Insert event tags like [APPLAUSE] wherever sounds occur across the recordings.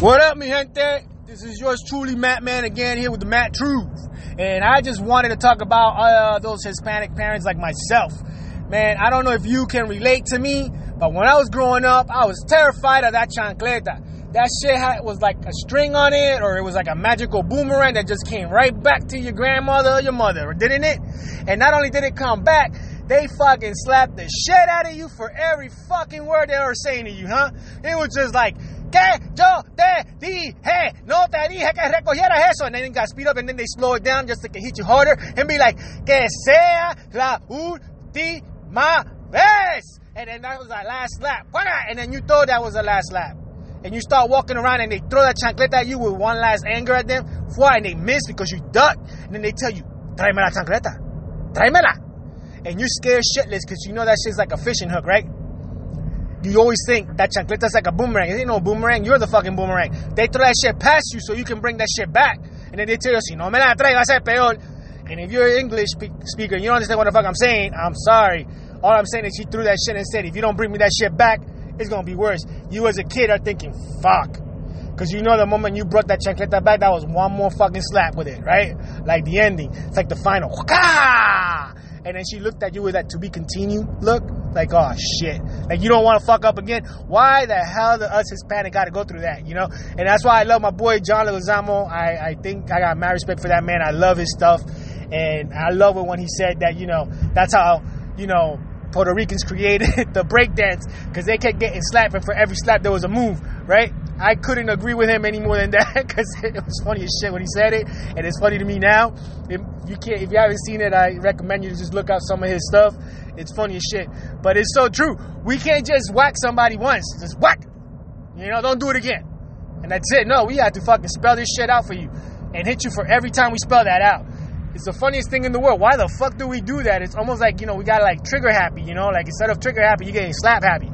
What up, mi gente? This is yours truly, Matt Man, again here with the Matt Truth. And I just wanted to talk about uh, those Hispanic parents like myself. Man, I don't know if you can relate to me, but when I was growing up, I was terrified of that chancleta. That shit had, was like a string on it, or it was like a magical boomerang that just came right back to your grandmother or your mother, didn't it? And not only did it come back, they fucking slapped the shit out of you for every fucking word they were saying to you, huh? It was just like, que yo te dije, no te dije que recogieras eso. And then got speed up and then they slow it down just to hit you harder and be like, que sea la última vez. And then that was our last lap. And then you thought that was the last lap. And you start walking around and they throw that chancleta at you with one last anger at them. And they miss because you duck. And then they tell you, tráeme la chancleta. Tráemela. And you're scared shitless because you know that shit's like a fishing hook, right? You always think that chancleta's like a boomerang. It ain't no boomerang. You're the fucking boomerang. They throw that shit past you so you can bring that shit back. And then they tell you, si no me la a ser peor. And if you're an English speaker, you don't understand what the fuck I'm saying, I'm sorry. All I'm saying is she threw that shit and said, if you don't bring me that shit back, it's gonna be worse. You as a kid are thinking, fuck. Cause you know the moment you brought that chancleta back, that was one more fucking slap with it, right? Like the ending. It's like the final. And then she looked at you with that to be continued look. Like, oh shit. Like you don't want to fuck up again. Why the hell the us Hispanic gotta go through that, you know? And that's why I love my boy John Leguizamo. I, I think I got mad respect for that man. I love his stuff. And I love it when he said that, you know, that's how, you know, Puerto Ricans created [LAUGHS] the breakdance because they kept getting slapped, and for every slap there was a move, right? I couldn't agree with him any more than that [LAUGHS] because it was funny as shit when he said it, and it's funny to me now. If you can't, if you haven't seen it, I recommend you to just look up some of his stuff. It's funny as shit, but it's so true. We can't just whack somebody once, just whack. You know, don't do it again, and that's it. No, we have to fucking spell this shit out for you, and hit you for every time we spell that out. It's the funniest thing in the world. Why the fuck do we do that? It's almost like, you know, we got like trigger happy, you know, like instead of trigger happy, you're getting slap happy.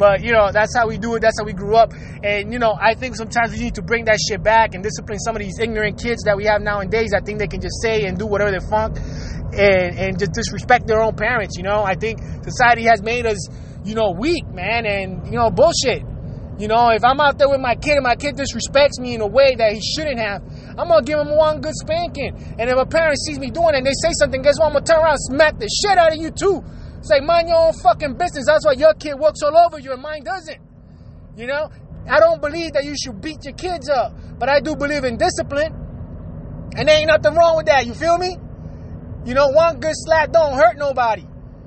But, you know, that's how we do it. That's how we grew up. And, you know, I think sometimes we need to bring that shit back and discipline some of these ignorant kids that we have nowadays. I think they can just say and do whatever they funk and, and just disrespect their own parents, you know. I think society has made us, you know, weak, man, and, you know, bullshit. You know, if I'm out there with my kid and my kid disrespects me in a way that he shouldn't have, I'm gonna give him one good spanking. And if a parent sees me doing it and they say something, guess what? I'm gonna turn around and smack the shit out of you too. Say, mind your own fucking business. That's why your kid works all over you and mine doesn't. You know? I don't believe that you should beat your kids up, but I do believe in discipline. And there ain't nothing wrong with that. You feel me? You know, one good slap don't hurt nobody.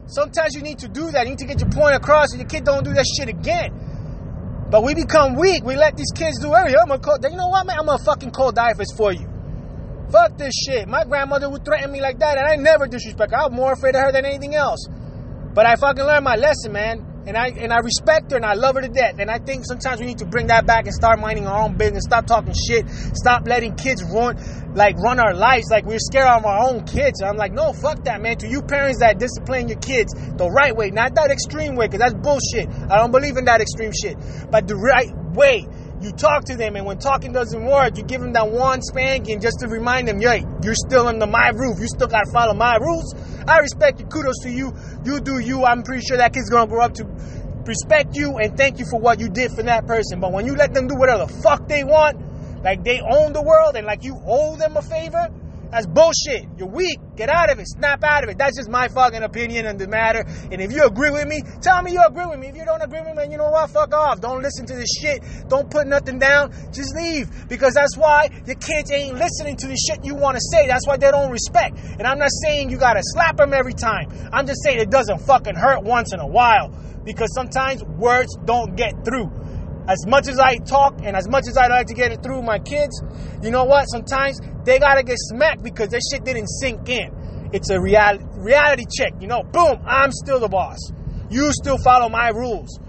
Sometimes you need to do that. You need to get your point across so your kid don't do that shit again. But we become weak. We let these kids do everything. I'm gonna call, you know what, man? I'm gonna fucking call diapers for you. Fuck this shit. My grandmother would threaten me like that, and I never disrespect her. I was more afraid of her than anything else. But I fucking learned my lesson, man. And I and I respect her and I love her to death. And I think sometimes we need to bring that back and start minding our own business. Stop talking shit. Stop letting kids run like run our lives like we're scared of our own kids. I'm like, no, fuck that, man. To you parents that discipline your kids the right way, not that extreme way, because that's bullshit. I don't believe in that extreme shit. But the right way. You talk to them, and when talking doesn't work, you give them that one spanking just to remind them, hey, you're still under my roof. You still gotta follow my rules. I respect you. Kudos to you. You do you. I'm pretty sure that kid's gonna grow up to respect you and thank you for what you did for that person. But when you let them do whatever the fuck they want, like they own the world and like you owe them a favor, that's bullshit. You're weak. Get out of it. Snap out of it. That's just my fucking opinion on the matter. And if you agree with me, tell me you agree with me. If you don't agree with me, you know what? Fuck off. Don't listen to this shit. Don't put nothing down. Just leave. Because that's why your kids ain't listening to the shit you want to say. That's why they don't respect. And I'm not saying you gotta slap them every time. I'm just saying it doesn't fucking hurt once in a while. Because sometimes words don't get through as much as I talk and as much as I like to get it through my kids, you know what? Sometimes they gotta get smacked because their shit didn't sink in. It's a reality reality check, you know. Boom, I'm still the boss. You still follow my rules.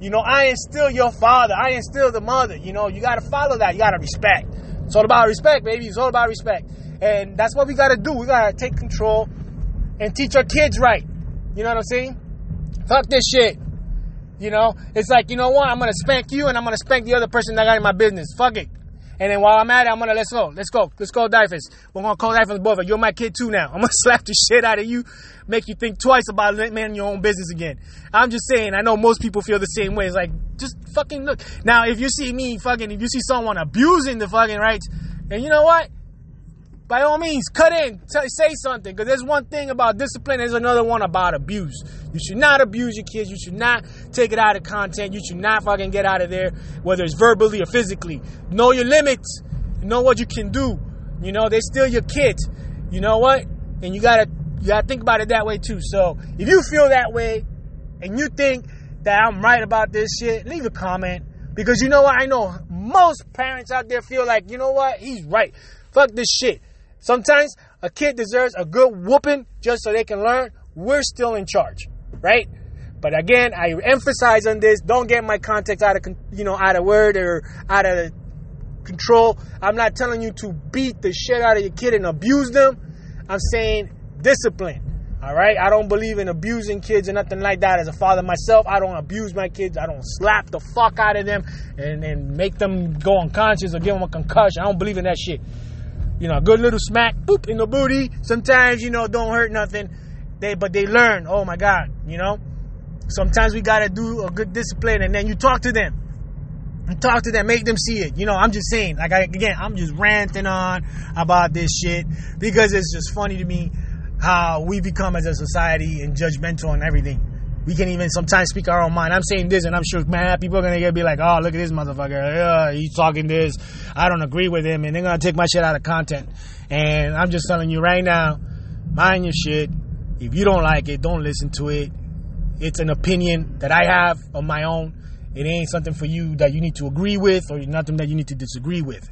You know, I am still your father. I am still the mother. You know, you gotta follow that. You gotta respect. It's all about respect, baby. It's all about respect. And that's what we gotta do. We gotta take control and teach our kids right. You know what I'm saying? Fuck this shit. You know, it's like, you know what? I'm gonna spank you and I'm gonna spank the other person that got in my business. Fuck it. And then while I'm at it, I'm gonna let's go, let's go, let's go, DYFS. We're gonna call DYFS both. You're my kid too now. [LAUGHS] I'm gonna slap the shit out of you, make you think twice about man your own business again. I'm just saying. I know most people feel the same way. It's like just fucking look. Now, if you see me fucking, if you see someone abusing the fucking rights, and you know what? by all means, cut in, t- say something. Because there's one thing about discipline, there's another one about abuse. You should not abuse your kids. You should not take it out of content. You should not fucking get out of there, whether it's verbally or physically. Know your limits. Know what you can do. You know, they're still your kids. You know what? And you gotta, you gotta think about it that way too. So if you feel that way, and you think that I'm right about this shit, leave a comment. Because you know what? I know most parents out there feel like, you know what? He's right. Fuck this shit. Sometimes a kid deserves a good whooping just so they can learn. We're still in charge, right? But again, I emphasize on this: don't get my context out of you know out of word or out of control. I'm not telling you to beat the shit out of your kid and abuse them. I'm saying discipline. All right, I don't believe in abusing kids or nothing like that. As a father myself, I don't abuse my kids. I don't slap the fuck out of them and, and make them go unconscious or give them a concussion. I don't believe in that shit. You know, a good little smack, boop, in the booty. Sometimes, you know, don't hurt nothing. They, but they learn. Oh my God, you know. Sometimes we gotta do a good discipline, and then you talk to them. You talk to them, make them see it. You know, I'm just saying. Like I, again, I'm just ranting on about this shit because it's just funny to me how we become as a society and judgmental and everything we can even sometimes speak our own mind. I'm saying this, and I'm sure, man, people are gonna get be like, "Oh, look at this motherfucker! Yeah, he's talking this. I don't agree with him," and they're gonna take my shit out of content. And I'm just telling you right now, mind your shit. If you don't like it, don't listen to it. It's an opinion that I have of my own. It ain't something for you that you need to agree with, or nothing that you need to disagree with.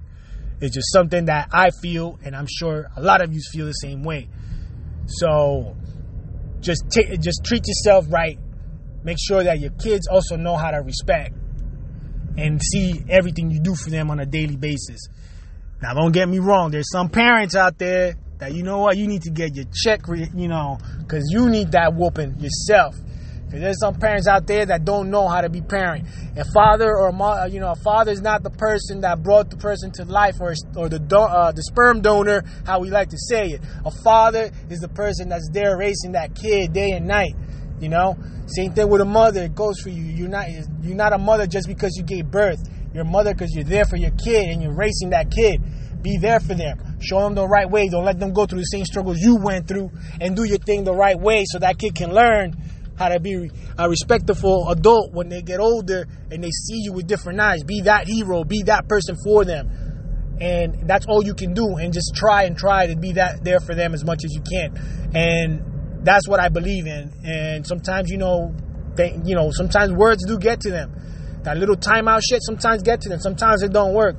It's just something that I feel, and I'm sure a lot of you feel the same way. So just take, just treat yourself right make sure that your kids also know how to respect and see everything you do for them on a daily basis. Now, don't get me wrong. There's some parents out there that you know what you need to get your check, you know, because you need that whooping yourself. Because there's some parents out there that don't know how to be parent. A father or a mother, you know, a father is not the person that brought the person to life, or or the uh, the sperm donor, how we like to say it. A father is the person that's there raising that kid day and night. You know, same thing with a mother. It goes for you. You're not you're not a mother just because you gave birth. You're a mother because you're there for your kid and you're raising that kid. Be there for them. Show them the right way. Don't let them go through the same struggles you went through, and do your thing the right way so that kid can learn how to be a respectful adult when they get older and they see you with different eyes. Be that hero. Be that person for them. And that's all you can do. And just try and try to be that there for them as much as you can. And that's what I believe in. And sometimes, you know, they, you know, sometimes words do get to them. That little timeout shit sometimes get to them. Sometimes it don't work.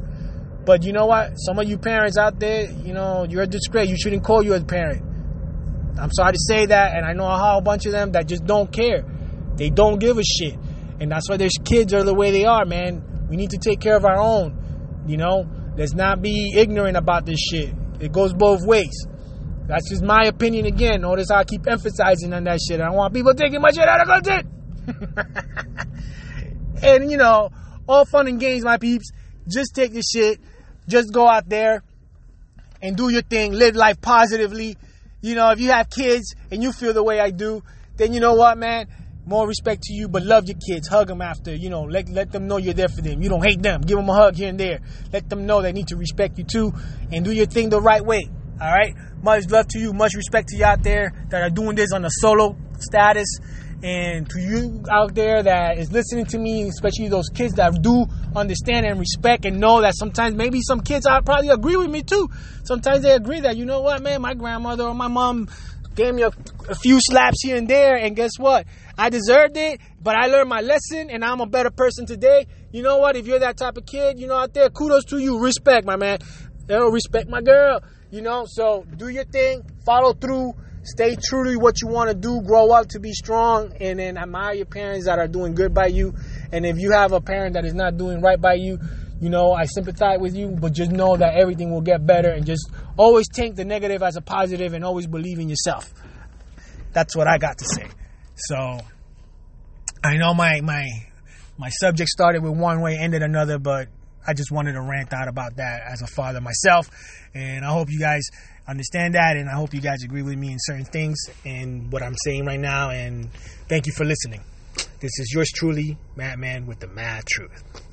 But you know what? Some of you parents out there, you know, you're a disgrace. You shouldn't call you a parent. I'm sorry to say that, and I know a whole bunch of them that just don't care. They don't give a shit. And that's why their kids are the way they are, man. We need to take care of our own. You know, let's not be ignorant about this shit. It goes both ways. That's just my opinion again. Notice how I keep emphasizing on that shit. I don't want people taking my shit out of content. [LAUGHS] and you know, all fun and games, my peeps. Just take your shit. Just go out there and do your thing. Live life positively. You know, if you have kids and you feel the way I do, then you know what, man? More respect to you, but love your kids. Hug them after, you know, let, let them know you're there for them. You don't hate them. Give them a hug here and there. Let them know they need to respect you too and do your thing the right way. All right. Much love to you. Much respect to you out there that are doing this on a solo status. And to you out there that is listening to me, especially those kids that do understand and respect and know that sometimes maybe some kids I probably agree with me too. Sometimes they agree that, you know what, man, my grandmother or my mom gave me a, a few slaps here and there. And guess what? I deserved it, but I learned my lesson and I'm a better person today. You know what? If you're that type of kid, you know, out there, kudos to you. Respect, my man. You respect my girl. You know, so do your thing, follow through, stay true to what you want to do, grow up to be strong, and then admire your parents that are doing good by you. And if you have a parent that is not doing right by you, you know, I sympathize with you, but just know that everything will get better and just always take the negative as a positive and always believe in yourself. That's what I got to say. So I know my my my subject started with one way, ended another, but I just wanted to rant out about that as a father myself. And I hope you guys understand that. And I hope you guys agree with me in certain things and what I'm saying right now. And thank you for listening. This is yours truly, Madman with the Mad Truth.